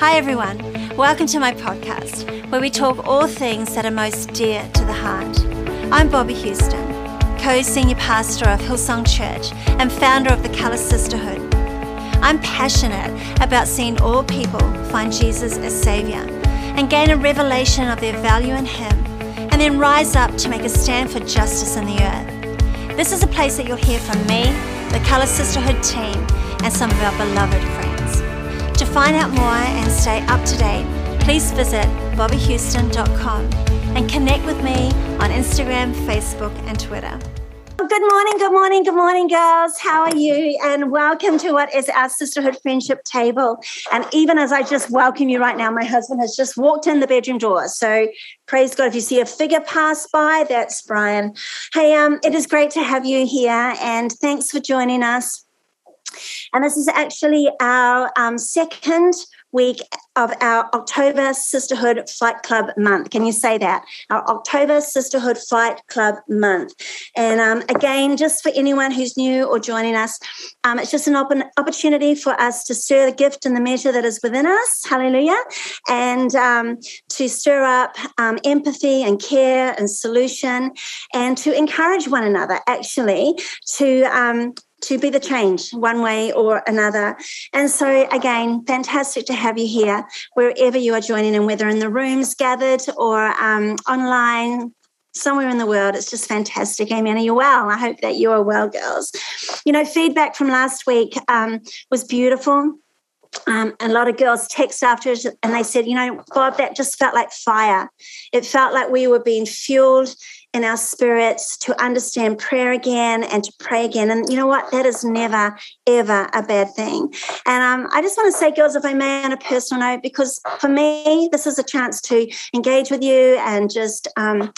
Hi, everyone. Welcome to my podcast, where we talk all things that are most dear to the heart. I'm Bobbie Houston, co senior pastor of Hillsong Church and founder of the Colour Sisterhood. I'm passionate about seeing all people find Jesus as Savior and gain a revelation of their value in Him, and then rise up to make a stand for justice in the earth. This is a place that you'll hear from me, the Colour Sisterhood team, and some of our beloved friends. Find out more and stay up to date, please visit bobbiehouston.com and connect with me on Instagram, Facebook, and Twitter. Good morning, good morning, good morning, girls. How are you? And welcome to what is our sisterhood friendship table. And even as I just welcome you right now, my husband has just walked in the bedroom door. So praise God. If you see a figure pass by, that's Brian. Hey, um, it is great to have you here, and thanks for joining us. And this is actually our um, second week of our October Sisterhood Fight Club month. Can you say that? Our October Sisterhood Fight Club month. And um, again, just for anyone who's new or joining us, um, it's just an opportunity for us to stir the gift and the measure that is within us. Hallelujah. And um, to stir up um, empathy and care and solution and to encourage one another actually to um, to be the change one way or another. And so, again, fantastic to have you here wherever you are joining in, whether in the rooms gathered or um, online. Somewhere in the world, it's just fantastic. Amen. Are you well? I hope that you are well, girls. You know, feedback from last week um, was beautiful. Um, a lot of girls text afterwards and they said, you know, Bob, that just felt like fire. It felt like we were being fueled in our spirits to understand prayer again and to pray again. And you know what? That is never, ever a bad thing. And um, I just want to say, girls, if I may, on a personal note, because for me, this is a chance to engage with you and just um,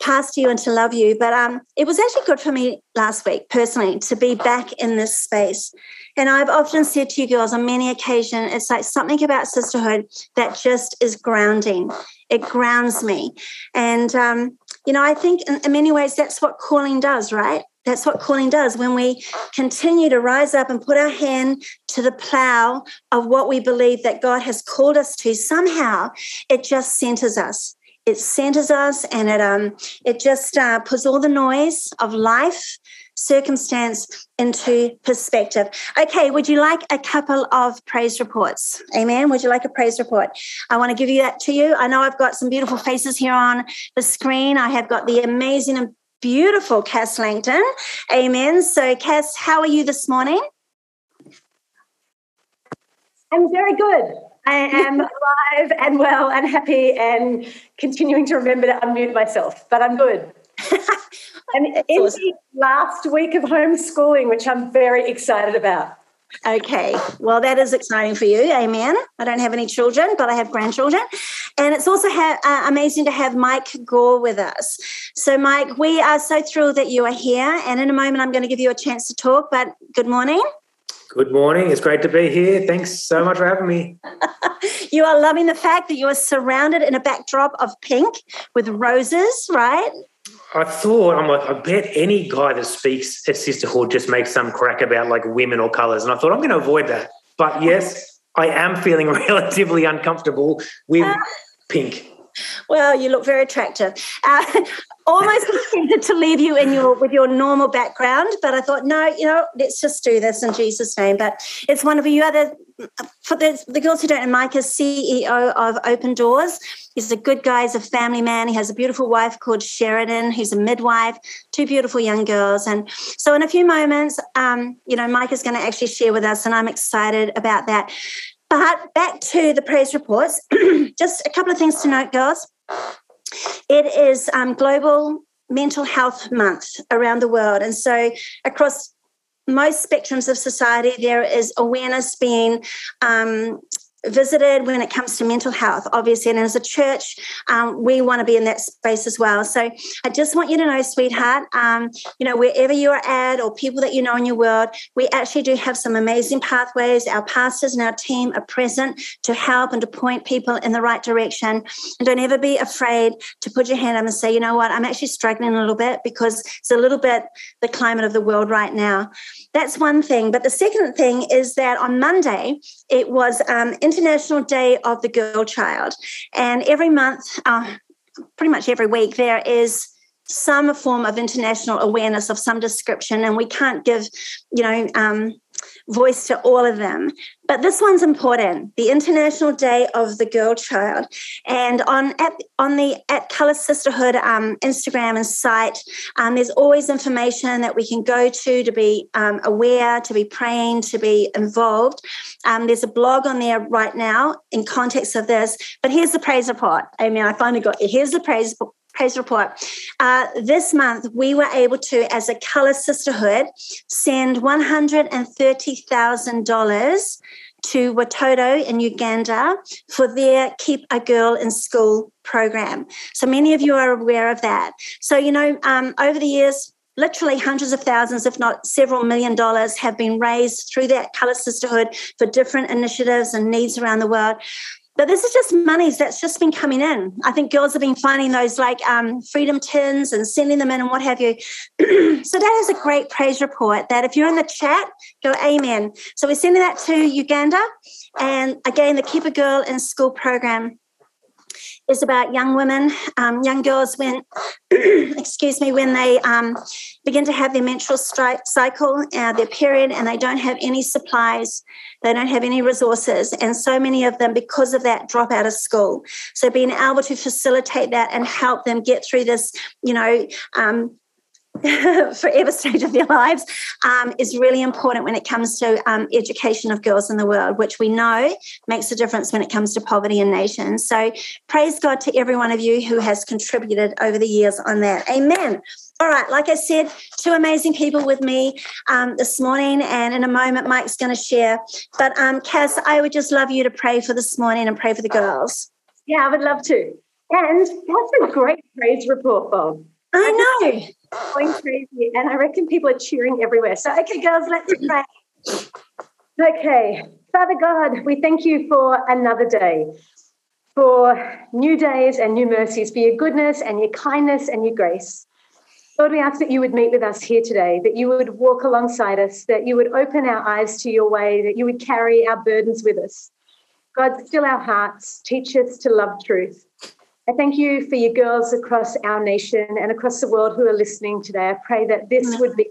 pass to you and to love you. But um, it was actually good for me last week, personally, to be back in this space. And I've often said to you girls on many occasions, it's like something about sisterhood that just is grounding. It grounds me. And um, you know, I think in, in many ways that's what calling does, right? That's what calling does. When we continue to rise up and put our hand to the plow of what we believe that God has called us to, somehow it just centers us. It centers us and it um it just uh, puts all the noise of life circumstance into perspective. Okay, would you like a couple of praise reports? Amen. Would you like a praise report? I want to give you that to you. I know I've got some beautiful faces here on the screen. I have got the amazing and beautiful Cass Langton. Amen. So, Cass, how are you this morning? I'm very good. I am alive and well and happy and continuing to remember to unmute myself, but I'm good. And in the last week of homeschooling, which I'm very excited about. Okay, well, that is exciting for you. Amen. I don't have any children, but I have grandchildren. And it's also ha- uh, amazing to have Mike Gore with us. So, Mike, we are so thrilled that you are here. And in a moment, I'm going to give you a chance to talk, but good morning. Good morning. It's great to be here. Thanks so much for having me. you are loving the fact that you are surrounded in a backdrop of pink with roses, right? I thought, I'm like, I bet any guy that speaks at sisterhood just makes some crack about like women or colours. And I thought, I'm going to avoid that. But yes, I am feeling relatively uncomfortable with uh, pink. Well, you look very attractive. Uh, almost tempted to leave you in your with your normal background, but I thought, no, you know, let's just do this in Jesus' name. But it's one of you other for the, the girls who don't know, Mike is CEO of Open Doors. He's a good guy, he's a family man. He has a beautiful wife called Sheridan, who's a midwife, two beautiful young girls. And so in a few moments, um, you know, Mike is going to actually share with us, and I'm excited about that. But back to the praise reports, just a couple of things to note, girls. It is um, Global Mental Health Month around the world. And so across most spectrums of society, there is awareness being um, visited when it comes to mental health, obviously. And as a church, um, we want to be in that space as well. So I just want you to know, sweetheart, um, you know, wherever you are at or people that you know in your world, we actually do have some amazing pathways. Our pastors and our team are present to help and to point people in the right direction. And don't ever be afraid to put your hand up and say, you know what, I'm actually struggling a little bit because it's a little bit the climate of the world right now. That's one thing. But the second thing is that on Monday, it was um, International Day of the Girl Child. And every month, uh, pretty much every week, there is some form of international awareness of some description, and we can't give, you know, um, voice to all of them. But this one's important: the International Day of the Girl Child. And on at on the at Colour Sisterhood um, Instagram and site, um, there's always information that we can go to to be um, aware, to be praying, to be involved. Um, there's a blog on there right now in context of this. But here's the praise report. I mean, I finally got it. here's the praise praise report. Uh, this month, we were able to, as a Colour Sisterhood, send $130,000 to Watoto in Uganda for their Keep a Girl in School program. So many of you are aware of that. So, you know, um, over the years, literally hundreds of thousands, if not several million dollars, have been raised through that Colour Sisterhood for different initiatives and needs around the world. But this is just monies that's just been coming in. I think girls have been finding those like um, freedom tins and sending them in and what have you. so that is a great praise report that if you're in the chat, go amen. So we're sending that to Uganda. And again, the Keep a Girl in School program is about young women, um, young girls when, excuse me, when they um, begin to have their menstrual stri- cycle, uh, their period, and they don't have any supplies, they don't have any resources, and so many of them, because of that, drop out of school. So being able to facilitate that and help them get through this, you know, um, forever stage of their lives um, is really important when it comes to um, education of girls in the world, which we know makes a difference when it comes to poverty in nations. So praise God to every one of you who has contributed over the years on that. Amen. All right, like I said, two amazing people with me um, this morning, and in a moment, Mike's going to share. But um, Cass, I would just love you to pray for this morning and pray for the girls. Yeah, I would love to. And that's a great praise report, Bob. I know. Going crazy. And I reckon people are cheering everywhere. So, okay, girls, let's pray. Okay. Father God, we thank you for another day, for new days and new mercies, for your goodness and your kindness and your grace. Lord, we ask that you would meet with us here today, that you would walk alongside us, that you would open our eyes to your way, that you would carry our burdens with us. God, still our hearts, teach us to love truth. I thank you for your girls across our nation and across the world who are listening today. I pray that this would be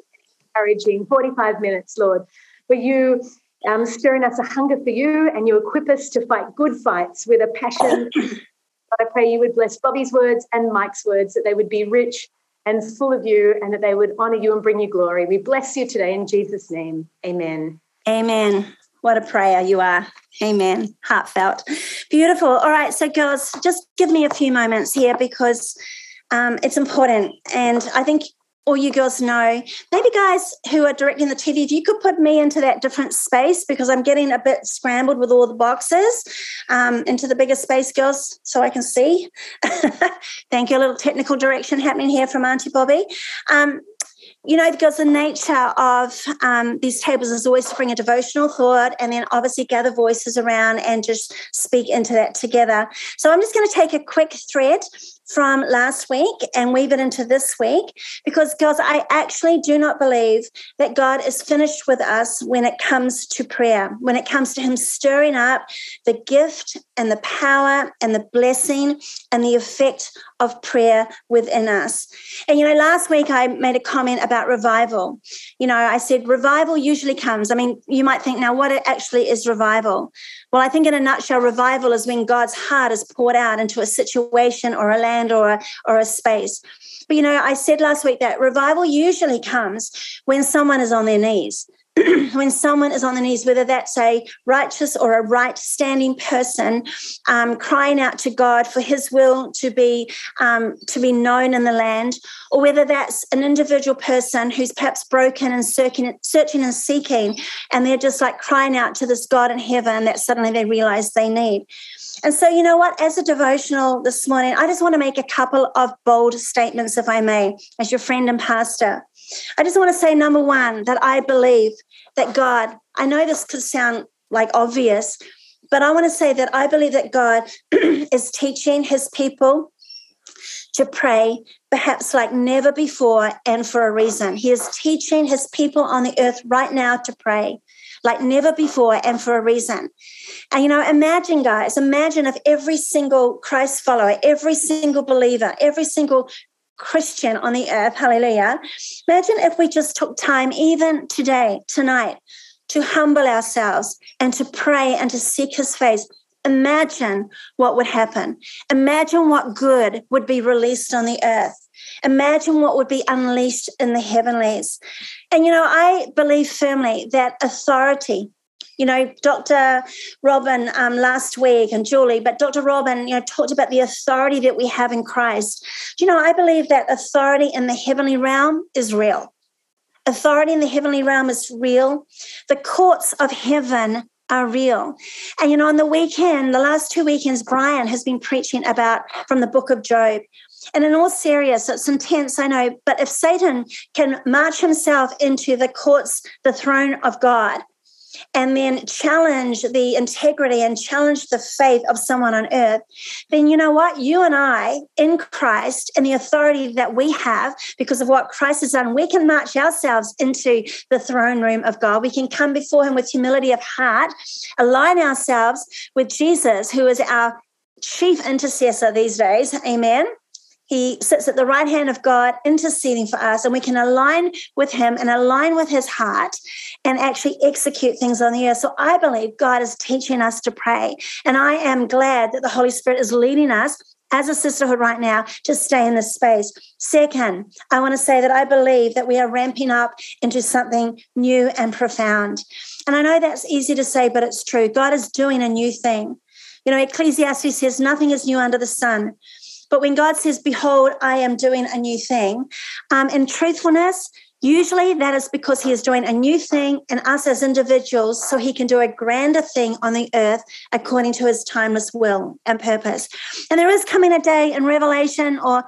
encouraging 45 minutes, Lord, for you um, stirring us a hunger for you and you equip us to fight good fights with a passion. I pray you would bless Bobbie's words and Mike's words, that they would be rich and full of you and that they would honor you and bring you glory. We bless you today in Jesus' name. Amen. Amen. What a prayer you are. Amen. Heartfelt. Beautiful. All right. So, girls, just give me a few moments here because um, it's important. And I think all you girls know, maybe guys who are directing the TV, if you could put me into that different space because I'm getting a bit scrambled with all the boxes um, into the bigger space, girls, so I can see. Thank you. A little technical direction happening here from Auntie Bobbie. Um, you know, because the nature of um, these tables is always to bring a devotional thought and then obviously gather voices around and just speak into that together. So I'm just going to take a quick thread from last week and weave it into this week because, girls, I actually do not believe that God is finished with us when it comes to prayer, when it comes to Him stirring up the gift and the power and the blessing and the effect of prayer within us. And, you know, last week I made a comment about revival. You know, I said revival usually comes. I mean, you might think now, what actually is revival? Well, I think in a nutshell, revival is when God's heart is poured out into a situation or a land or a, or a space. But, you know, I said last week that revival usually comes when someone is on their knees. when someone is on the knees, whether that's a righteous or a right standing person, um, crying out to God for His will to be um, to be known in the land, or whether that's an individual person who's perhaps broken and searching, searching and seeking, and they're just like crying out to this God in heaven that suddenly they realize they need. And so, you know what? As a devotional this morning, I just want to make a couple of bold statements, if I may, as your friend and pastor. I just want to say, number one, that I believe that God, I know this could sound like obvious, but I want to say that I believe that God is teaching his people to pray perhaps like never before and for a reason. He is teaching his people on the earth right now to pray like never before and for a reason. And, you know, imagine, guys, imagine if every single Christ follower, every single believer, every single Christian on the earth, hallelujah, imagine if we just took time, even today, tonight, to humble ourselves and to pray and to seek his face. Imagine what would happen. Imagine what good would be released on the earth. Imagine what would be unleashed in the heavenlies. And, you know, I believe firmly that authority, you know, Dr. Robin um, last week and Julie, but Dr. Robin, you know, talked about the authority that we have in Christ. Do you know, I believe that authority in the heavenly realm is real. Authority in the heavenly realm is real. The courts of heaven are real. And you know, on the weekend, the last two weekends, Brian has been preaching about from the book of Job. And in all serious, it's intense, I know, but if Satan can march himself into the courts, the throne of God, and then challenge the integrity and challenge the faith of someone on earth, then you know what? You and I, in Christ, and the authority that we have because of what Christ has done, we can march ourselves into the throne room of God. We can come before Him with humility of heart, align ourselves with Jesus, who is our chief intercessor these days. Amen. He sits at the right hand of God, interceding for us, and we can align with Him and align with His heart and actually execute things on the earth. So I believe God is teaching us to pray. And I am glad that the Holy Spirit is leading us as a sisterhood right now to stay in this space. Second, I want to say that I believe that we are ramping up into something new and profound. And I know that's easy to say, but it's true. God is doing a new thing. You know, Ecclesiastes says, nothing is new under the sun. But when God says, Behold, I am doing a new thing, um, in truthfulness, Usually that is because he is doing a new thing in us as individuals so he can do a grander thing on the earth according to his timeless will and purpose. And there is coming a day in Revelation or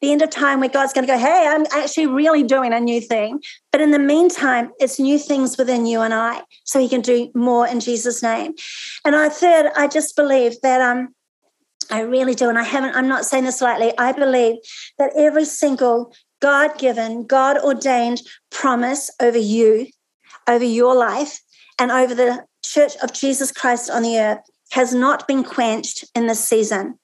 the end of time where God's going to go, Hey, I'm actually really doing a new thing. But in the meantime, it's new things within you and I so he can do more in Jesus' name. And I third, I just believe that um I really do. And I haven't, I'm not saying this lightly. I believe that every single God given, God ordained promise over you, over your life, and over the church of Jesus Christ on the earth has not been quenched in this season.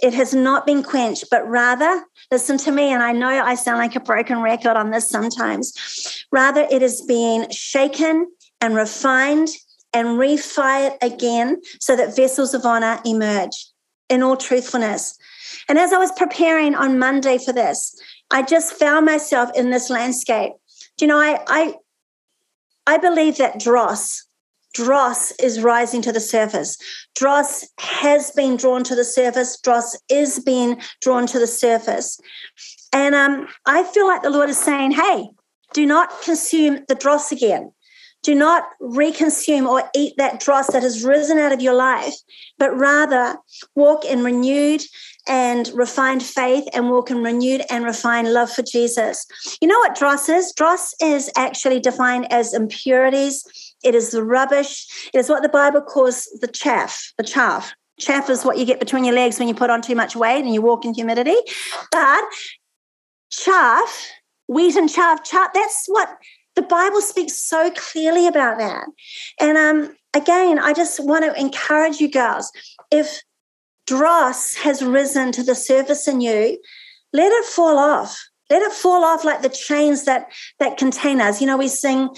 It has not been quenched, but rather, listen to me, and I know I sound like a broken record on this sometimes. Rather, it is being shaken and refined and refired again so that vessels of honor emerge in all truthfulness. And as I was preparing on Monday for this, I just found myself in this landscape. Do you know, I I I believe that dross, dross is rising to the surface. Dross has been drawn to the surface. Dross is being drawn to the surface. And um, I feel like the Lord is saying, hey, do not consume the dross again. Do not reconsume or eat that dross that has risen out of your life, but rather walk in renewed and refined faith and walk in renewed and refined love for Jesus. You know what dross is? Dross is actually defined as impurities. It is the rubbish. It is what the Bible calls the chaff, the chaff. Chaff is what you get between your legs when you put on too much weight and you walk in humidity. But chaff, wheat and chaff, chaff, that's what the Bible speaks so clearly about that. And um, again, I just want to encourage you girls if dross has risen to the surface in you, let it fall off. Let it fall off like the chains that that contain us. You know, we sing,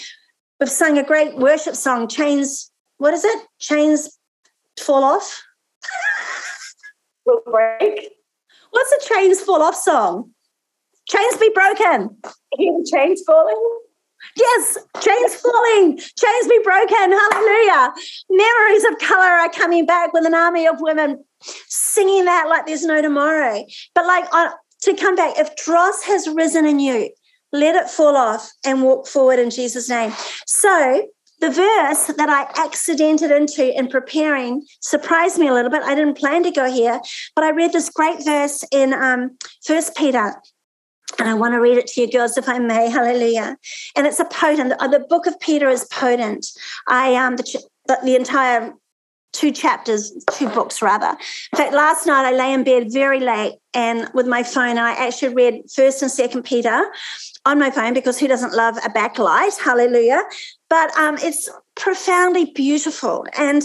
we've sung a great worship song, Chains, what is it? Chains fall off. Will break. What's the chains fall off song? Chains be broken. Hear the chains falling? Yes, chains falling, chains be broken. Hallelujah. Memories of color are coming back with an army of women singing that like there's no tomorrow. But like to come back, if dross has risen in you, let it fall off and walk forward in Jesus' name. So the verse that I accidented into in preparing surprised me a little bit. I didn't plan to go here, but I read this great verse in um, First Peter and I want to read it to you, girls, if I may. Hallelujah. And it's a potent, the book of Peter is potent. I um the, the entire two chapters, two books rather. In fact, last night I lay in bed very late and with my phone, and I actually read first and second Peter on my phone because who doesn't love a backlight? Hallelujah. But um, it's profoundly beautiful. And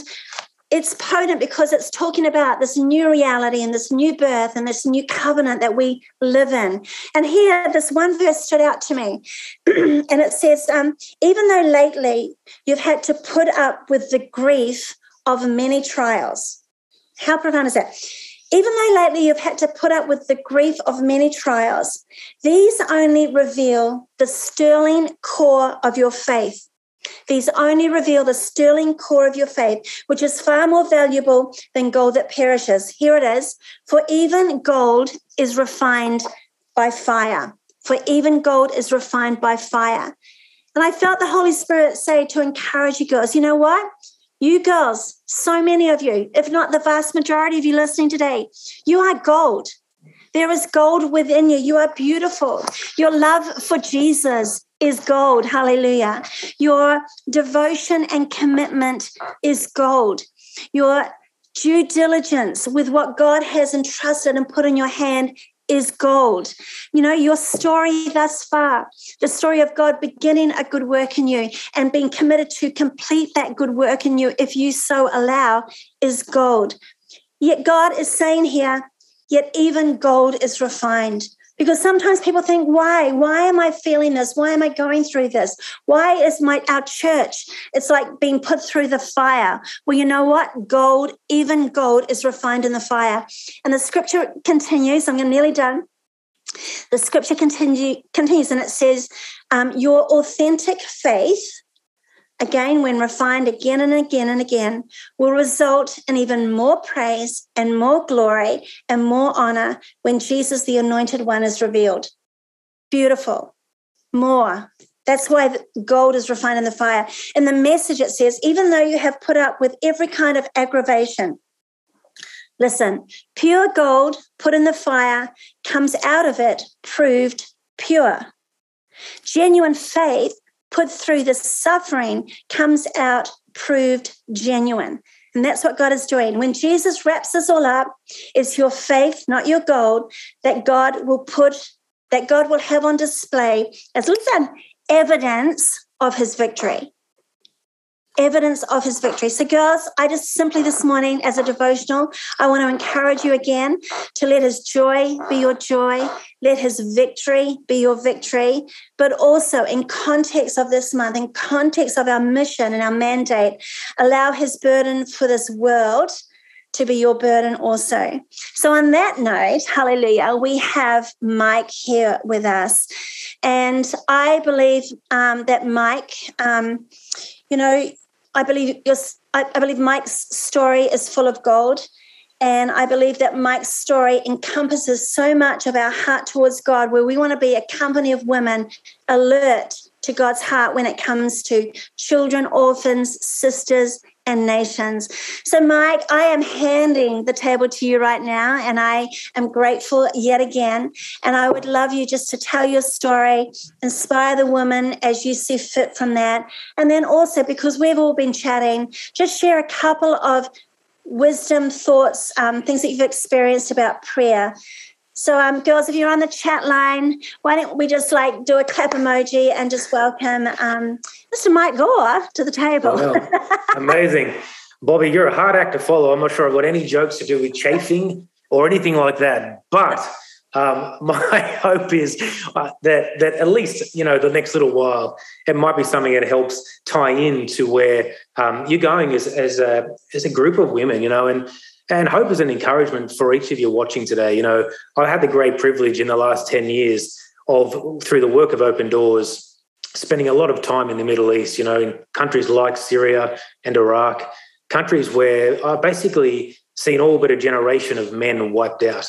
it's potent because it's talking about this new reality and this new birth and this new covenant that we live in. And here, this one verse stood out to me. and it says, um, even though lately you've had to put up with the grief of many trials. How profound is that? Even though lately you've had to put up with the grief of many trials, these only reveal the sterling core of your faith. These only reveal the sterling core of your faith, which is far more valuable than gold that perishes. Here it is For even gold is refined by fire. For even gold is refined by fire. And I felt the Holy Spirit say to encourage you girls, you know what? You girls, so many of you, if not the vast majority of you listening today, you are gold. There is gold within you. You are beautiful. Your love for Jesus is gold. Hallelujah. Your devotion and commitment is gold. Your due diligence with what God has entrusted and put in your hand is gold. You know, your story thus far, the story of God beginning a good work in you and being committed to complete that good work in you, if you so allow, is gold. Yet God is saying here, yet even gold is refined. Because sometimes people think, why? Why am I feeling this? Why am I going through this? Why is my our church? It's like being put through the fire. Well, you know what? Gold, even gold, is refined in the fire. And the scripture continues. I'm nearly done. The scripture continue, continues and it says, um, Your authentic faith again, when refined again and again and again, will result in even more praise and more glory and more honor when Jesus, the Anointed One, is revealed. Beautiful. More. That's why gold is refined in the fire. In the message, it says, even though you have put up with every kind of aggravation, listen, pure gold put in the fire comes out of it proved pure. Genuine faith put through the suffering comes out proved genuine. And that's what God is doing. When Jesus wraps us all up, it's your faith, not your gold, that God will put, that God will have on display as listen, evidence of his victory evidence of his victory. So, girls, I just simply this morning, as a devotional, I want to encourage you again to let his joy be your joy, let his victory be your victory, but also in context of this month, in context of our mission and our mandate, allow his burden for this world to be your burden also. So, on that note, hallelujah, we have Mike here with us. And I believe um, that Mike, um, you know, I believe your, I, I believe Mike's story is full of gold. And I believe that Mike's story encompasses so much of our heart towards God, where we want to be a company of women alert to God's heart when it comes to children, orphans, sisters, and nations. So, Mike, I am handing the table to you right now, and I am grateful yet again. And I would love you just to tell your story, inspire the woman as you see fit from that. And then also, because we've all been chatting, just share a couple of wisdom, thoughts, um, things that you've experienced about prayer. So, um, girls, if you're on the chat line, why don't we just like do a clap emoji and just welcome um, Mr. Mike Gore to the table? Amazing. Bobbie, you're a hard act to follow. I'm not sure I've got any jokes to do with chafing or anything like that. But um, my hope is uh, that that at least you know the next little while it might be something that helps tie in to where um, you're going as as a as a group of women, you know, and and hope is an encouragement for each of you watching today. You know, I've had the great privilege in the last 10 years of, through the work of Open Doors, spending a lot of time in the Middle East, you know, in countries like Syria and Iraq, countries where I've basically seen all but a generation of men wiped out,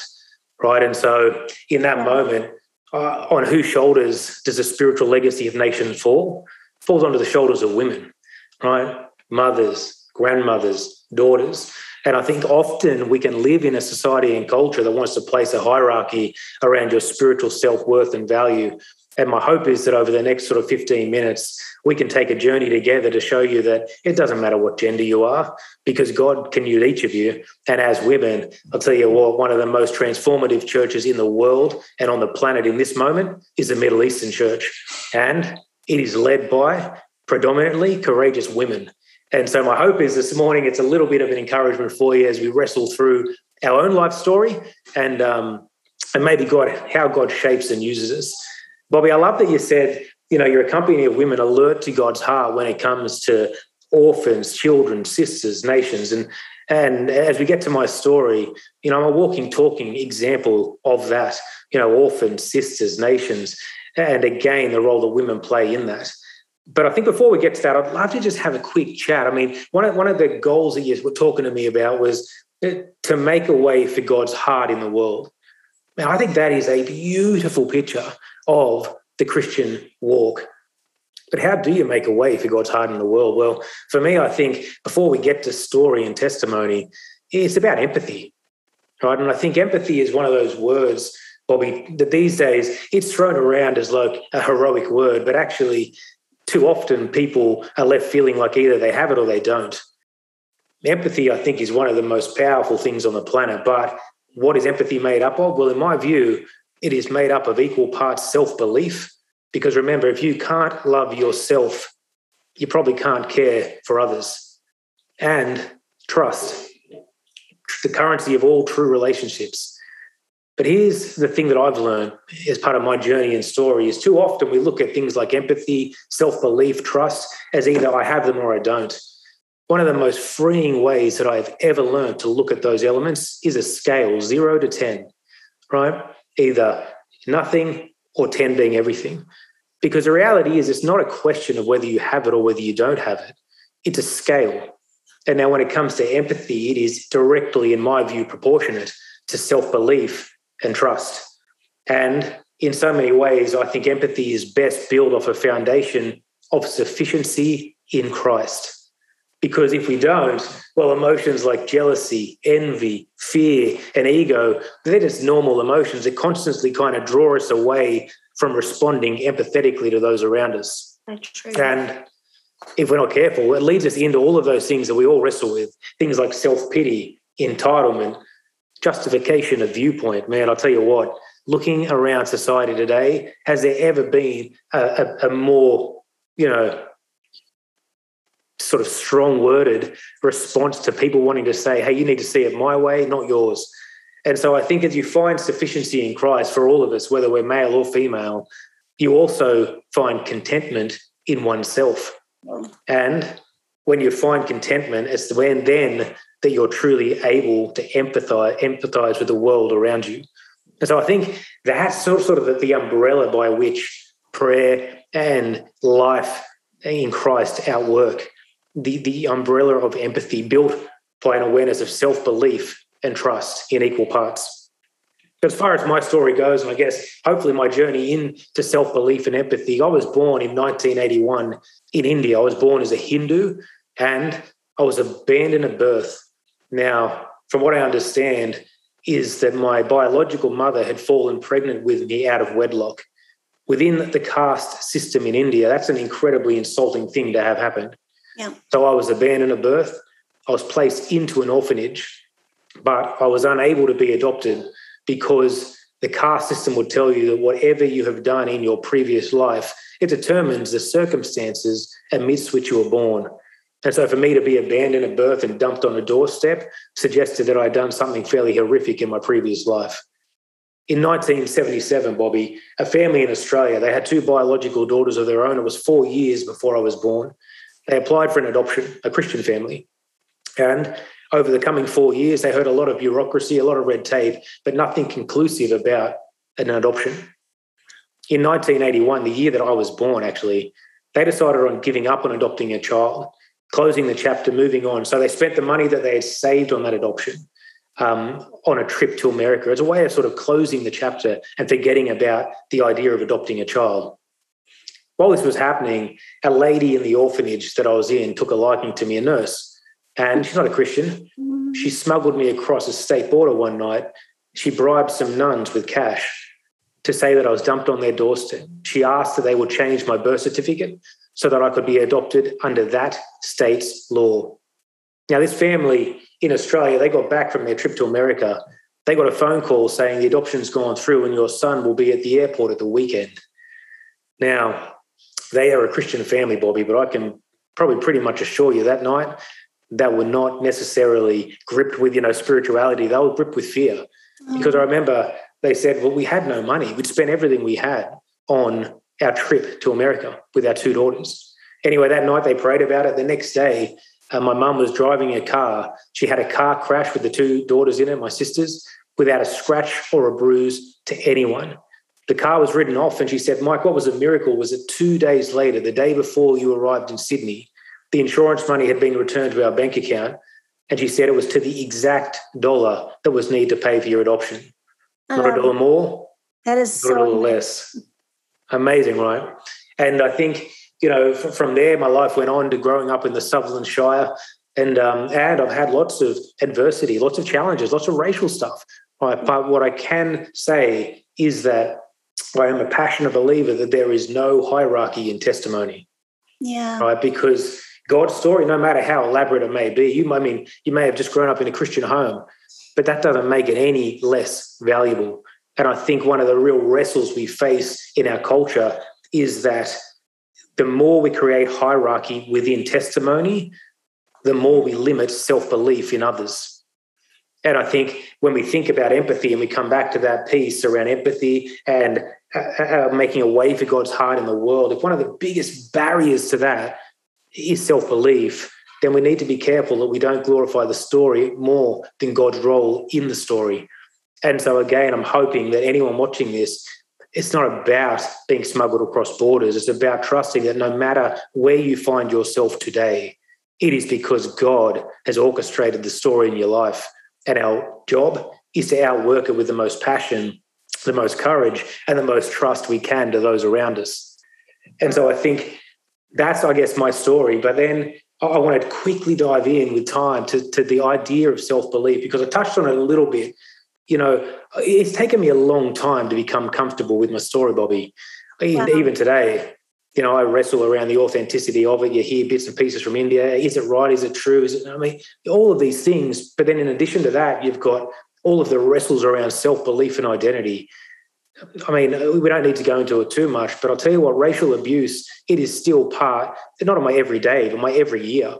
right? And so in that moment, uh, on whose shoulders does the spiritual legacy of nations fall? Falls onto the shoulders of women, right? Mothers, grandmothers, daughters. And I think often we can live in a society and culture that wants to place a hierarchy around your spiritual self worth and value. And my hope is that over the next sort of 15 minutes, we can take a journey together to show you that it doesn't matter what gender you are, because God can use each of you. And as women, I'll tell you what, one of the most transformative churches in the world and on the planet in this moment is the Middle Eastern church. And it is led by predominantly courageous women And so my hope is this morning it's a little bit of an encouragement for you as we wrestle through our own life story and um, and maybe God how God shapes and uses us. Bobbie, I love that you said you know you're a company of women alert to God's heart when it comes to orphans, children, sisters, nations, and and as we get to my story, you know I'm a walking, talking example of that. You know, orphans, sisters, nations, and again the role that women play in that but I think before we get to that, I'd love to just have a quick chat. I mean, one of, one of the goals that you were talking to me about was eh, to make a way for God's heart in the world. Now, I think that is a beautiful picture of the Christian walk. But how do you make a way for God's heart in the world? Well, for me, I think before we get to story and testimony, it's about empathy, right? And I think empathy is one of those words, Bobbie, that these days it's thrown around as like a heroic word, but actually too often people are left feeling like either they have it or they don't. Empathy, I think, is one of the most powerful things on the planet. But what is empathy made up of? Well, in my view, it is made up of equal parts self belief. Because remember, if you can't love yourself, you probably can't care for others. And trust, the currency of all true relationships. But here's the thing that I've learned as part of my journey and story is too often we look at things like empathy, self-belief, trust as either I have them or I don't. One of the most freeing ways that I've ever learned to look at those elements is a scale, zero to 10, right? Either nothing or 10 being everything. Because the reality is, it's not a question of whether you have it or whether you don't have it, it's a scale. And now, when it comes to empathy, it is directly, in my view, proportionate to self belief and trust. And in so many ways, I think empathy is best built off a foundation of sufficiency in Christ. Because if we don't, well, emotions like jealousy, envy, fear, and ego, they're just normal emotions that constantly kind of draw us away from responding empathetically to those around us. That's true. And if we're not careful, it leads us into all of those things that we all wrestle with things like self pity, entitlement, justification of viewpoint, man, I'll tell you what, looking around society today, has there ever been a, a, a more, you know, sort of strong worded response to people wanting to say, hey, you need to see it my way, not yours. And so I think as you find sufficiency in Christ for all of us, whether we're male or female, you also find contentment in oneself. And when you find contentment, it's when then that you're truly able to empathize empathize with the world around you. And so I think that's sort of, the umbrella by which prayer and life in Christ outwork. The, the umbrella of empathy built by an awareness of self belief and trust in equal parts. As far as my story goes, and I guess hopefully my journey into self belief and empathy, I was born in 1981 in India. I was born as a Hindu and I was abandoned at birth now, from what I understand, is that my biological mother had fallen pregnant with me out of wedlock. Within the caste system in India, that's an incredibly insulting thing to have happened. Yeah. So I was abandoned at birth. I was placed into an orphanage, but I was unable to be adopted because the caste system would tell you that whatever you have done in your previous life, it determines the circumstances amidst which you were born. And so for me to be abandoned at birth and dumped on a doorstep suggested that I'd done something fairly horrific in my previous life. In 1977, Bobbie, a family in Australia, they had two biological daughters of their own. It was four years before I was born. They applied for an adoption, a Christian family. And over the coming four years, they heard a lot of bureaucracy, a lot of red tape, but nothing conclusive about an adoption. In 1981, the year that I was born, actually, they decided on giving up on adopting a child closing the chapter, moving on. So they spent the money that they had saved on that adoption um, on a trip to America as a way of sort of closing the chapter and forgetting about the idea of adopting a child. While this was happening, a lady in the orphanage that I was in took a liking to me, a nurse, and she's not a Christian. She smuggled me across a state border one night. She bribed some nuns with cash to say that I was dumped on their doorstep. She asked that they would change my birth certificate so that I could be adopted under that state's law. Now, this family in Australia, they got back from their trip to America. They got a phone call saying the adoption's gone through and your son will be at the airport at the weekend. Now, they are a Christian family, Bobbie, but I can probably pretty much assure you that night that were not necessarily gripped with, you know, spirituality. They were gripped with fear. Mm. Because I remember they said, well, we had no money. We'd spent everything we had on our trip to America with our two daughters. Anyway, that night they prayed about it. The next day, uh, my mum was driving a car. She had a car crash with the two daughters in it, my sisters, without a scratch or a bruise to anyone. The car was ridden off, and she said, Mike, what was a miracle was that two days later, the day before you arrived in Sydney, the insurance money had been returned to our bank account. And she said it was to the exact dollar that was needed to pay for your adoption. Not a dollar more. That is not so a dollar less. Amazing, right? And I think, you know, from there, my life went on to growing up in the Sutherland Shire. And, um, and I've had lots of adversity, lots of challenges, lots of racial stuff. Right? But what I can say is that I am a passionate believer that there is no hierarchy in testimony. Yeah. Right. Because God's story, no matter how elaborate it may be, you I mean, you may have just grown up in a Christian home, but that doesn't make it any less valuable. And I think one of the real wrestles we face in our culture is that the more we create hierarchy within testimony, the more we limit self belief in others. And I think when we think about empathy and we come back to that piece around empathy and uh, uh, making a way for God's heart in the world, if one of the biggest barriers to that is self belief, then we need to be careful that we don't glorify the story more than God's role in the story. And so, again, I'm hoping that anyone watching this, it's not about being smuggled across borders. It's about trusting that no matter where you find yourself today, it is because God has orchestrated the story in your life. And our job is to outwork it with the most passion, the most courage, and the most trust we can to those around us. And so I think that's, I guess, my story. But then I want to quickly dive in with time to, to the idea of self belief because I touched on it a little bit. You know, it's taken me a long time to become comfortable with my story, Bobbie. Wow. Even today, you know, I wrestle around the authenticity of it. You hear bits and pieces from India. Is it right? Is it true? Is it? I mean, all of these things. But then, in addition to that, you've got all of the wrestles around self belief and identity. I mean, we don't need to go into it too much, but I'll tell you what, racial abuse, it is still part, not of my everyday, but my every year.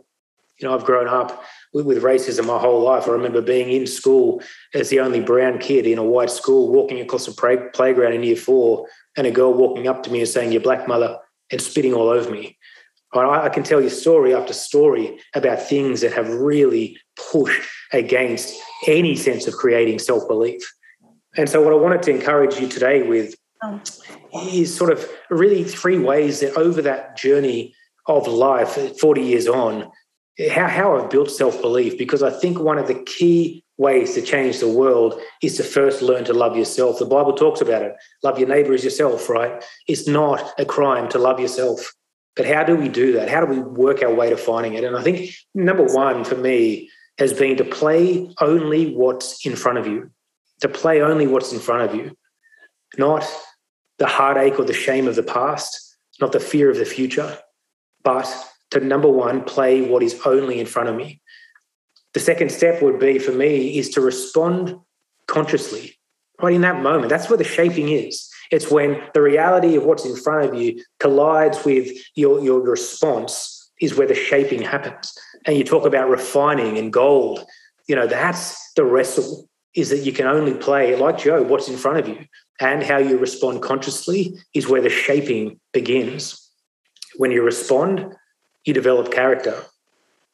You know, I've grown up with, racism my whole life. I remember being in school as the only brown kid in a white school, walking across a play, playground in year four, and a girl walking up to me and saying, You're black mother, and spitting all over me. I, I can tell you story after story about things that have really pushed against any sense of creating self belief. And so, what I wanted to encourage you today with oh. is sort of really three ways that over that journey of life, 40 years on, how, how I've built self belief. Because I think one of the key ways to change the world is to first learn to love yourself. The Bible talks about it love your neighbor as yourself, right? It's not a crime to love yourself. But how do we do that? How do we work our way to finding it? And I think number one for me has been to play only what's in front of you to play only what's in front of you, not the heartache or the shame of the past, not the fear of the future, but to number one, play what is only in front of me. The second step would be for me is to respond consciously, right in that moment. That's where the shaping is. It's when the reality of what's in front of you collides with your, your response, is where the shaping happens. And you talk about refining and gold. You know, that's the wrestle is that you can only play, like Joe, what's in front of you. And how you respond consciously is where the shaping begins. When you respond, you develop character.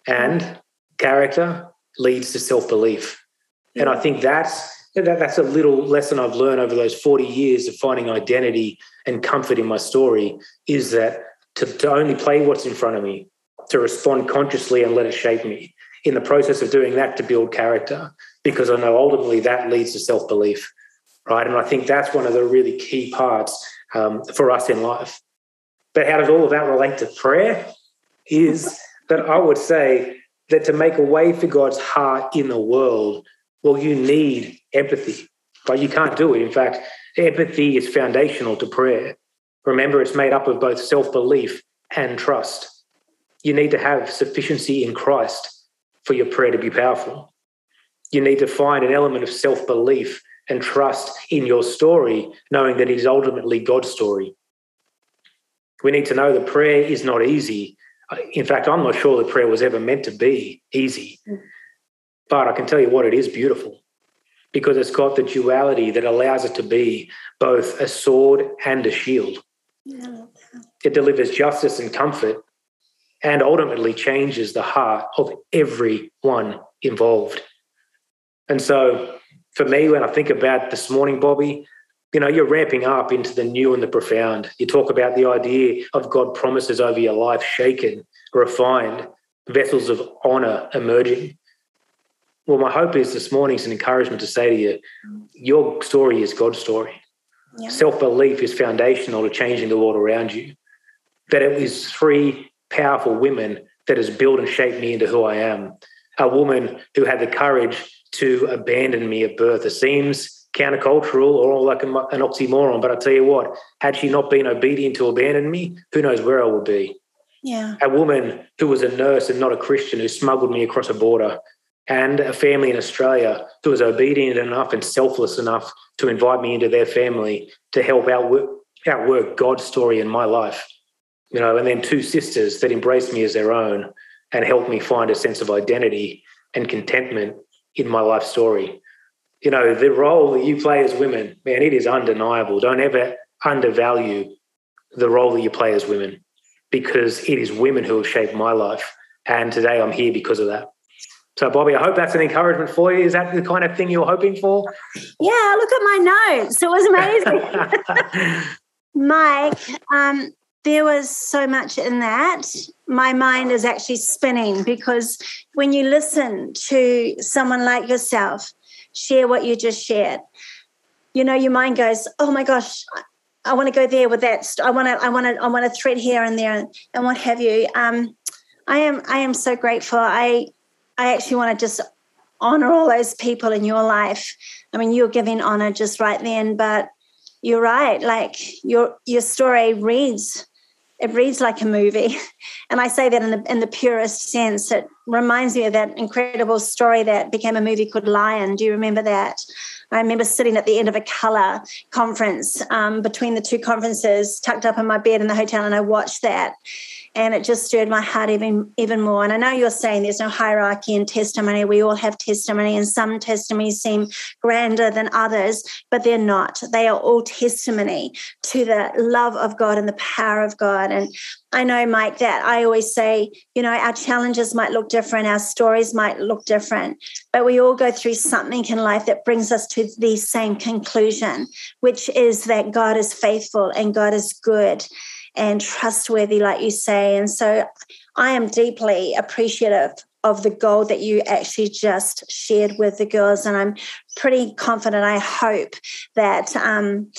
And character leads to self belief. And I think that's that, that's a little lesson I've learned over those 40 years of finding identity and comfort in my story is that to, to only play what's in front of me, to respond consciously and let it shape me. In the process of doing that, to build character because I know ultimately that leads to self belief, right? And I think that's one of the really key parts um, for us in life. But how does all of that relate to prayer? Is that I would say that to make a way for God's heart in the world, well, you need empathy, but you can't do it. In fact, empathy is foundational to prayer. Remember, it's made up of both self belief and trust. You need to have sufficiency in Christ for your prayer to be powerful you need to find an element of self belief and trust in your story, knowing that it is ultimately God's story. We need to know that prayer is not easy. In fact, I'm not sure that prayer was ever meant to be easy. But I can tell you what, it is beautiful because it's got the duality that allows it to be both a sword and a shield. Yeah. It delivers justice and comfort and ultimately changes the heart of everyone involved. And so for me, when I think about this morning, Bobbie, you know, you're ramping up into the new and the profound. You talk about the idea of God promises over your life, shaken, refined, vessels of honor emerging. Well, my hope is this morning is an encouragement to say to you, your story is God's story. Yeah. Self belief is foundational to changing the world around you. That it is three powerful women that has built and shaped me into who I am. A woman who had the courage to abandon me at birth. It seems countercultural or all like an oxymoron, but I tell you what, had she not been obedient to abandon me, who knows where I would be. Yeah. A woman who was a nurse and not a Christian who smuggled me across a border, and a family in Australia who was obedient enough and selfless enough to invite me into their family to help outwork, outwork God's story in my life. You know, and then two sisters that embraced me as their own and helped me find a sense of identity and contentment in my life story. You know, the role that you play as women, man, it is undeniable. Don't ever undervalue the role that you play as women because it is women who have shaped my life. And today I'm here because of that. So, Bobbie, I hope that's an encouragement for you. Is that the kind of thing you're hoping for? Yeah, look at my notes. It was amazing. Mike, um, there was so much in that. My mind is actually spinning because when you listen to someone like yourself share what you just shared, you know, your mind goes, "Oh my gosh, I want to go there with that. I want to, I want to, I want to thread here and there and, what have you." Um, I am, I am so grateful. I, I actually want to just honor all those people in your life. I mean, you're giving honor just right then, but you're right. Like your your story reads it reads like a movie. And I say that in the in the purest sense. It reminds me of that incredible story that became a movie called Lion. Do you remember that? I remember sitting at the end of a color conference um, between the two conferences, tucked up in my bed in the hotel, and I watched that and it just stirred my heart even even more. And I know you're saying there's no hierarchy in testimony. We all have testimony, and some testimonies seem grander than others, but they're not. They are all testimony to the love of God and the power of God. And I know, Mike, that I always say, you know, our challenges might look different, our stories might look different, but we all go through something in life that brings us to the same conclusion, which is that God is faithful and God is good and trustworthy, like you say. And so I am deeply appreciative of the goal that you actually just shared with the girls. And I'm pretty confident, I hope that. Um,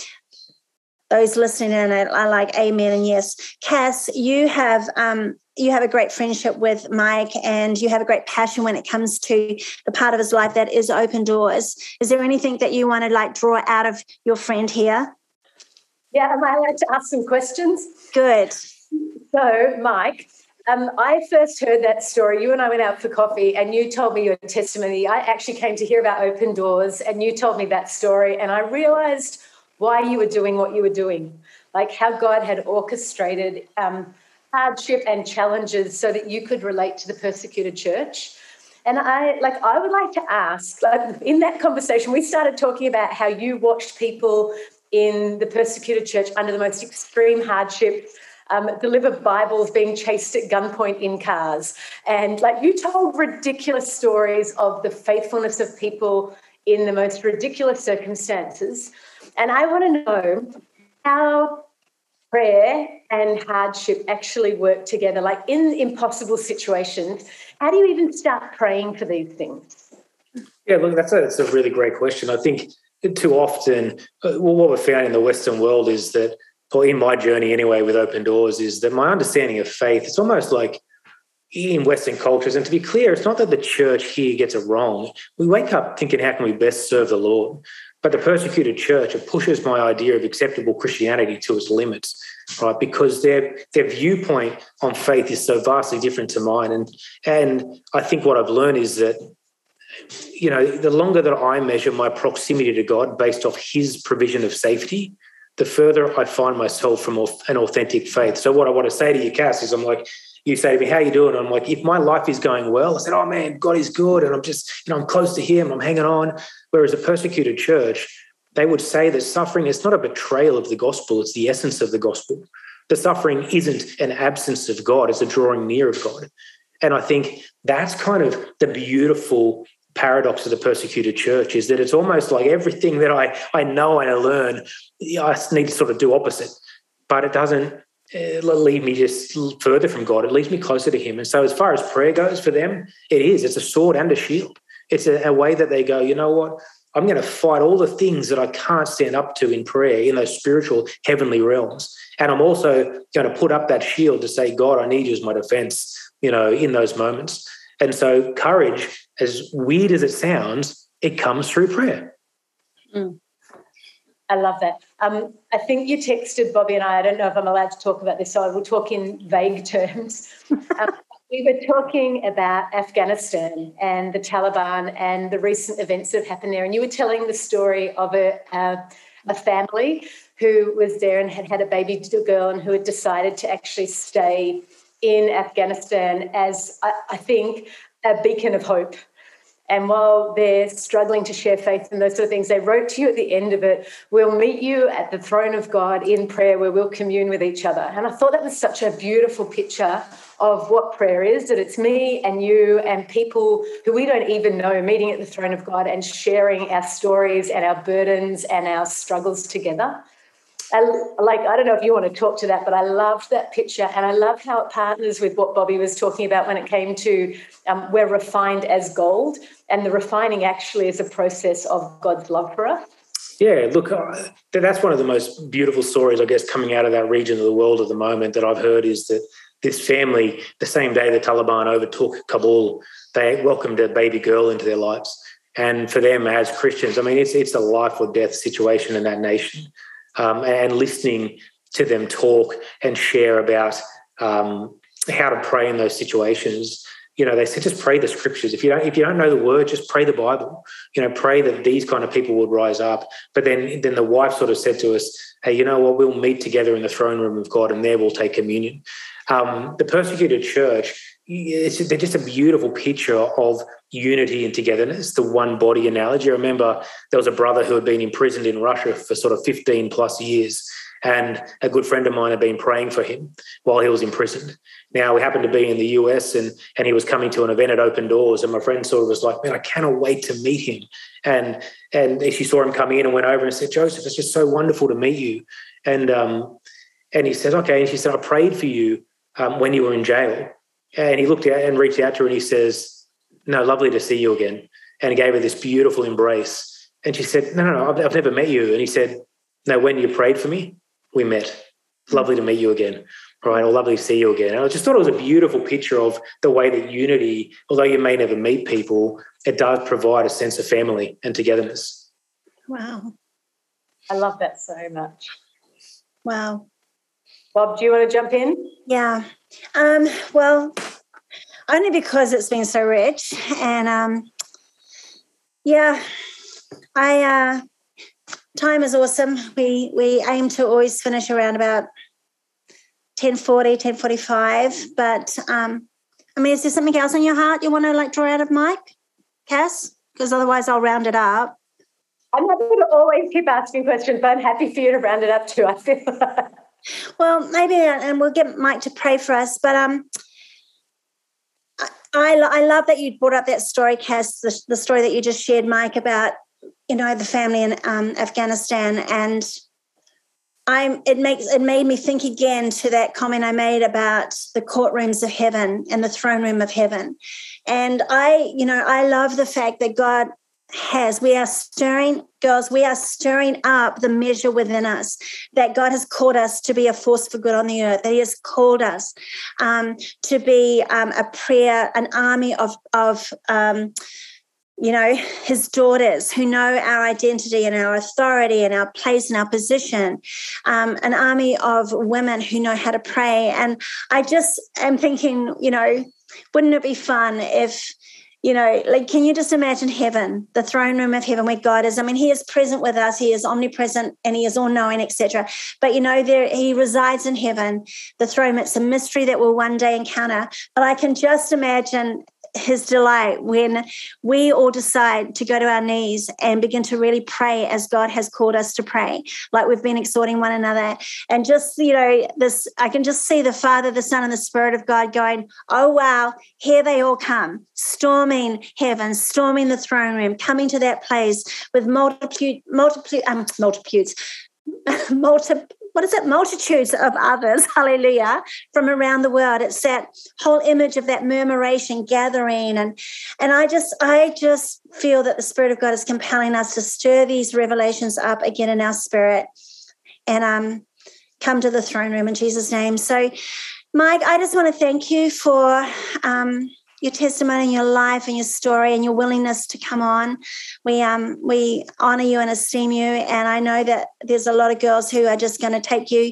those listening in are like amen and yes. Cass, you have um, you have a great friendship with Mike and you have a great passion when it comes to the part of his life that is open doors. Is there anything that you want to like draw out of your friend here? Yeah, am I allowed to ask some questions? Good. So, Mike, um, I first heard that story. You and I went out for coffee, and you told me your testimony. I actually came to hear about Open Doors, and you told me that story, and I realized why you were doing what you were doing, like how God had orchestrated um, hardship and challenges so that you could relate to the persecuted church. And I like I would like to ask, like in that conversation, we started talking about how you watched people in the persecuted church under the most extreme hardship. Um, deliver Bibles being chased at gunpoint in cars. And like you told ridiculous stories of the faithfulness of people in the most ridiculous circumstances. And I want to know how prayer and hardship actually work together. Like in impossible situations, how do you even start praying for these things? Yeah, look, that's a, that's a really great question. I think too often, uh, well, what we've found in the Western world is that, or in my journey anyway with Open Doors, is that my understanding of faith, it's almost like in Western cultures, and to be clear, it's not that the church here gets it wrong. We wake up thinking, how can we best serve the Lord? But the persecuted church, it pushes my idea of acceptable Christianity to its limits, right? Because their their viewpoint on faith is so vastly different to mine. And and I think what I've learned is that you know, the longer that I measure my proximity to God based off His provision of safety, the further I find myself from an authentic faith. So, what I want to say to you, Cass, is I'm like, you say to me, "How you doing?" I'm like, if my life is going well, I said, "Oh man, God is good," and I'm just, you know, I'm close to Him. I'm hanging on. Whereas a persecuted church, they would say that suffering is not a betrayal of the gospel; it's the essence of the gospel. The suffering isn't an absence of God; it's a drawing near of God. And I think that's kind of the beautiful paradox of the persecuted church is that it's almost like everything that I, I know and I learn, I need to sort of do opposite. But it doesn't uh, lead me just further from God. It leads me closer to Him. And so, as far as prayer goes for them, it is. It's a sword and a shield. It's a, a way that they go, you know what? I'm going to fight all the things that I can't stand up to in prayer in those spiritual heavenly realms. And I'm also going to put up that shield to say, God, I need you as my defense, you know, in those moments. And so, courage, as weird as it sounds, it comes through prayer. Mm. I love that. Um, I think you texted Bobbie and I. I don't know if I'm allowed to talk about this, so I will talk in vague terms. um, we were talking about Afghanistan and the Taliban and the recent events that have happened there. And you were telling the story of a, a family who was there and had had a baby girl and who had decided to actually stay in Afghanistan as, I, I think, a beacon of hope. And while they're struggling to share faith and those sort of things, they wrote to you at the end of it, We'll meet you at the throne of God in prayer where we'll commune with each other. And I thought that was such a beautiful picture of what prayer is that it's me and you and people who we don't even know meeting at the throne of God and sharing our stories and our burdens and our struggles together. I, like I don't know if you want to talk to that, but I loved that picture, and I love how it partners with what Bobbie was talking about when it came to um, we're refined as gold, and the refining actually is a process of God's love for us. Yeah, look, uh, that's one of the most beautiful stories, I guess, coming out of that region of the world at the moment that I've heard is that this family, the same day the Taliban overtook Kabul, they welcomed a baby girl into their lives. And for them as Christians, I mean, it's it's a life or death situation in that nation um, and listening to them talk and share about um, how to pray in those situations. You know, they said just pray the scriptures. If you don't, if you don't know the word, just pray the Bible. You know, pray that these kind of people would rise up. But then, then the wife sort of said to us, "Hey, you know what? We'll meet together in the throne room of God, and there we'll take communion." Um, the persecuted church, it's, they're just a beautiful picture of unity and togetherness, the one body analogy. I remember there was a brother who had been imprisoned in Russia for sort of 15 plus years. And a good friend of mine had been praying for him while he was imprisoned. Now we happened to be in the US and, and he was coming to an event at Open Doors. And my friend sort of was like, Man, I cannot wait to meet him. And and she saw him come in and went over and said, Joseph, it's just so wonderful to meet you. And um, and he says, Okay. And she said, I prayed for you um, when you were in jail. And he looked out and reached out to her and he says, no, lovely to see you again. And he gave her this beautiful embrace. And she said, no, no, no, I've, I've never met you. And he said, no, when you prayed for me, we met. Lovely to meet you again. Right. Or lovely to see you again. And I just thought it was a beautiful picture of the way that unity, although you may never meet people, it does provide a sense of family and togetherness. Wow. I love that so much. Wow. Bob, do you want to jump in? Yeah. Um, well, only because it's been so rich. And um, yeah, I uh, time is awesome. We we aim to always finish around about 1040, 1045. But um, I mean, is there something else in your heart you want to like draw out of Mike, Cass? Because otherwise I'll round it up. I'm not going to always keep asking questions, but I'm happy for you to round it up too. I feel. Well, maybe, and we'll get Mike to pray for us. But um, I, I love that you brought up that story, Cass, the, the story that you just shared, Mike, about you know the family in um, Afghanistan, and I'm it makes it made me think again to that comment I made about the courtrooms of heaven and the throne room of heaven, and I you know I love the fact that God has. We are stirring, girls, we are stirring up the measure within us that God has called us to be a force for good on the earth, that He has called us um, to be um, a prayer, an army of, of um, you know, his daughters who know our identity and our authority and our place and our position, um, an army of women who know how to pray. And I just am thinking, you know, wouldn't it be fun if you know, like, can you just imagine heaven, the throne room of heaven where God is? I mean, He is present with us, He is omnipresent, and He is all knowing, etc. But you know, there He resides in heaven, the throne. It's a mystery that we'll one day encounter. But I can just imagine his delight when we all decide to go to our knees and begin to really pray as God has called us to pray, like we've been exhorting one another. And just, you know, this, I can just see the Father, the Son, and the Spirit of God going, oh, wow, here they all come, storming heaven, storming the throne room, coming to that place with multitude, multitude, um, multitudes, multi, what is it? Multitudes of others, hallelujah, from around the world. It's that whole image of that murmuration gathering. And and I just I just feel that the Spirit of God is compelling us to stir these revelations up again in our spirit and um come to the throne room in Jesus' name. So Mike, I just want to thank you for um your testimony and your life and your story and your willingness to come on. We um we honor you and esteem you, and I know that there's a lot of girls who are just going to take you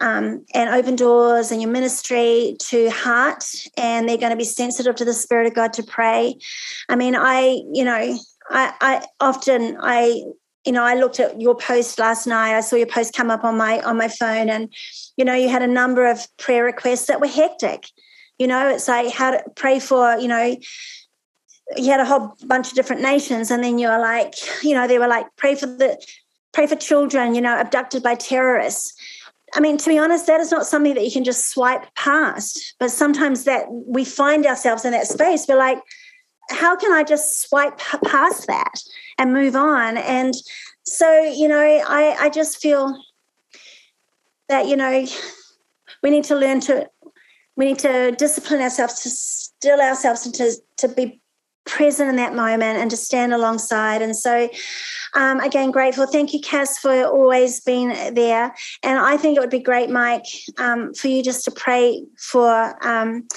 um, and open doors and your ministry to heart, and they're going to be sensitive to the Spirit of God to pray. I mean, I you know I I often I you know, I looked at your post last night. I saw your post come up on my on my phone, and you know, you had a number of prayer requests that were hectic. You know, it's like how to pray for, you know, you had a whole bunch of different nations, and then you're like, you know, they were like, pray for the pray for children, you know, abducted by terrorists. I mean, to be honest, that is not something that you can just swipe past. But sometimes that we find ourselves in that space. We're like, how can I just swipe past that and move on? And so, you know, I, I just feel that, you know, we need to learn to we need to discipline ourselves to still ourselves and to, to be present in that moment and to stand alongside. And so, um, again, grateful. Thank you, Cass, for always being there. And I think it would be great, Mike, um, for you just to pray for. Um,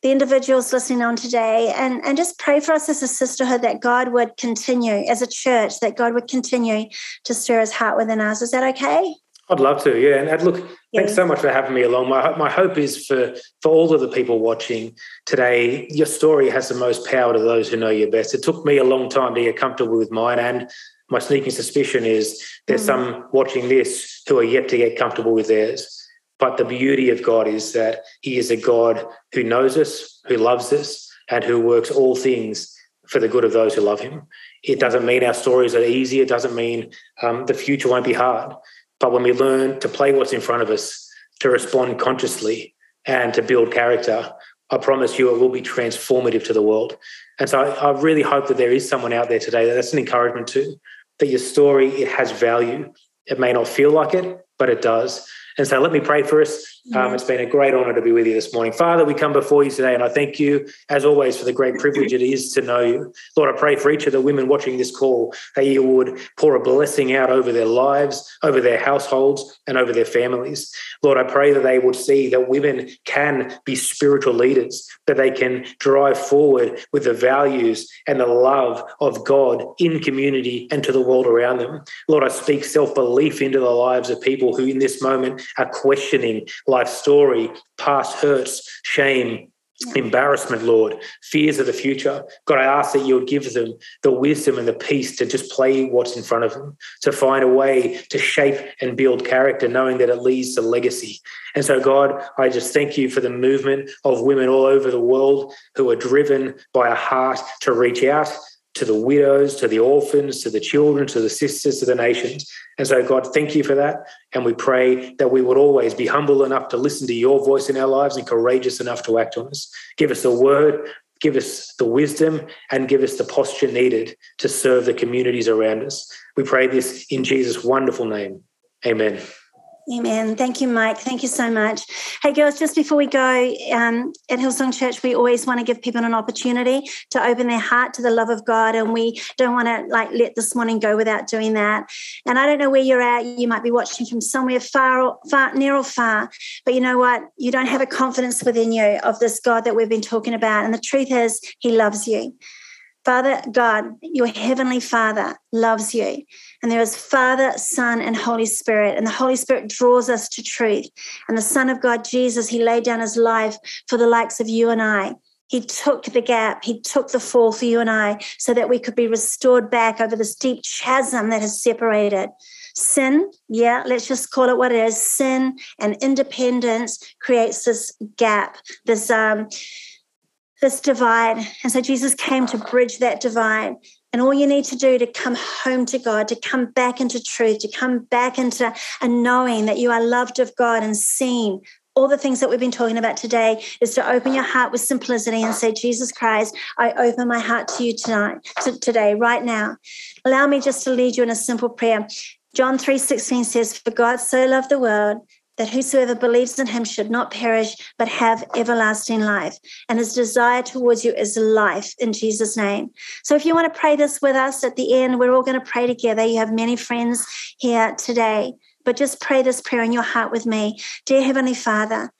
the individuals listening on today and, and just pray for us as a sisterhood that God would continue, as a church, that God would continue to stir his heart within us. Is that okay? I'd love to, yeah. And look. Thanks so much for having me along. My my hope is for for all of the people watching today. Your story has the most power to those who know you best. It took me a long time to get comfortable with mine, and my sneaking suspicion is there's mm. some watching this who are yet to get comfortable with theirs. But the beauty of God is that He is a God who knows us, who loves us, and who works all things for the good of those who love Him. It doesn't mean our stories are easy. It doesn't mean um, the future won't be hard but when we learn to play what's in front of us, to respond consciously, and to build character, I promise you it will be transformative to the world. And so I, I really hope that there is someone out there today that that's an encouragement to, that your story, it has value. It may not feel like it, but it does. And so let me pray for us. Um, it's been a great honor to be with you this morning. Father, we come before you today, and I thank you, as always, for the great privilege it is to know you. Lord, I pray for each of the women watching this call that you would pour a blessing out over their lives, over their households, and over their families. Lord, I pray that they would see that women can be spiritual leaders, that they can drive forward with the values and the love of God in community and to the world around them. Lord, I speak self belief into the lives of people who in this moment are questioning life story, past hurts, shame, embarrassment, Lord, fears of the future. God, I ask that you would give them the wisdom and the peace to just play what's in front of them, to find a way to shape and build character, knowing that it leads to legacy. And so, God, I just thank you for the movement of women all over the world who are driven by a heart to reach out to the widows, to the orphans, to the children, to the sisters, to the nations. And so, God, thank you for that. And we pray that we would always be humble enough to listen to your voice in our lives and courageous enough to act on us. Give us the word, give us the wisdom, and give us the posture needed to serve the communities around us. We pray this in Jesus' wonderful name. Amen. Amen. Thank you, Mike. Thank you so much. Hey, girls, just before we go, um, at Hillsong Church, we always want to give people an opportunity to open their heart to the love of God, and we don't want to like let this morning go without doing that. And I don't know where you're at. You might be watching from somewhere far, or, far, near or far, but you know what? You don't have a confidence within you of this God that we've been talking about. And the truth is, He loves you. Father God, your heavenly Father loves you. And there is Father, Son, and Holy Spirit. And the Holy Spirit draws us to truth. And the Son of God, Jesus, he laid down his life for the likes of you and I. He took the gap, He took the fall for you and I so that we could be restored back over this deep chasm that has separated. Sin, yeah, let's just call it what it is. Sin and independence creates this gap, this um, this divide. And so Jesus came to bridge that divide. And all you need to do to come home to God, to come back into truth, to come back into a knowing that you are loved of God and seen all the things that we've been talking about today is to open your heart with simplicity and say, Jesus Christ, I open my heart to you tonight, to, today, right now. Allow me just to lead you in a simple prayer. John 3:16 says, For God so loved the world that whosoever believes in him should not perish, but have everlasting life. And his desire towards you is life in Jesus' name. So if you want to pray this with us at the end, we're all going to pray together. You have many friends here today but just pray this prayer in your heart with me. Dear Heavenly Father,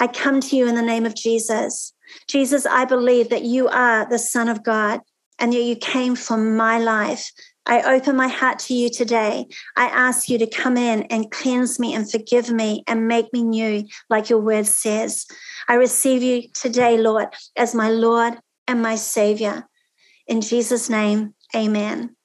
I come to you in the name of Jesus. Jesus, I believe that you are the Son of God and that you came for my life. I open my heart to you today. I ask you to come in and cleanse me and forgive me and make me new, like your word says. I receive you today, Lord, as my Lord and my Savior. In Jesus' name, amen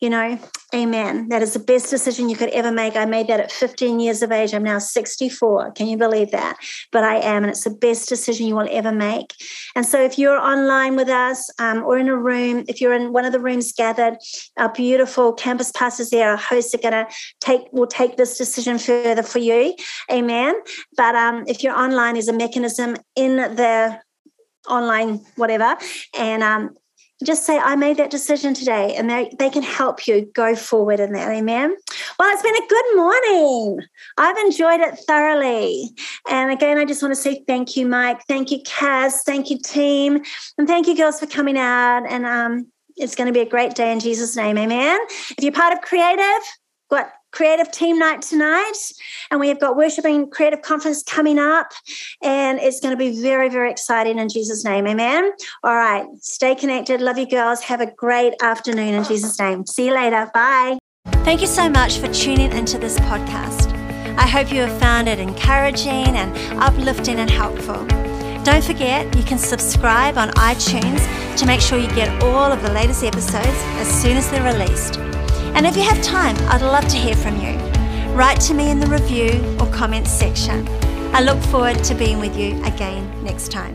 you know, amen. That is the best decision you could ever make. I made that at 15 years of age. I'm now 64. Can you believe that? But I am, and it's the best decision you will ever make. And so, if you're online with us um, or in a room, if you're in one of the rooms gathered, our beautiful campus pastors there, our hosts are going to take will take this decision further for you. Amen. But um, if you're online, there's a mechanism in the online whatever and um, just say, I made that decision today, and they, they can help you go forward in that. Amen. Well, it's been a good morning. I've enjoyed it thoroughly. And again, I just want to say thank you, Mike. Thank you, Cass. Thank you, team. And thank you, girls, for coming out. And um, it's going to be a great day in Jesus' name. Amen. If you're part of Creative, got creative team night tonight and we have got worshiping creative conference coming up and it's going to be very very exciting in jesus name amen? All right stay connected love you girls have a great afternoon in jesus name. See you later bye. Thank you so much for tuning into this podcast. I hope you have found it encouraging and uplifting and helpful. Don't forget you can subscribe on iTunes to make sure you get all of the latest episodes as soon as they're released and if you have time, I'd love to hear from you. Write to me in the review or comments section. I look forward to being with you again next time.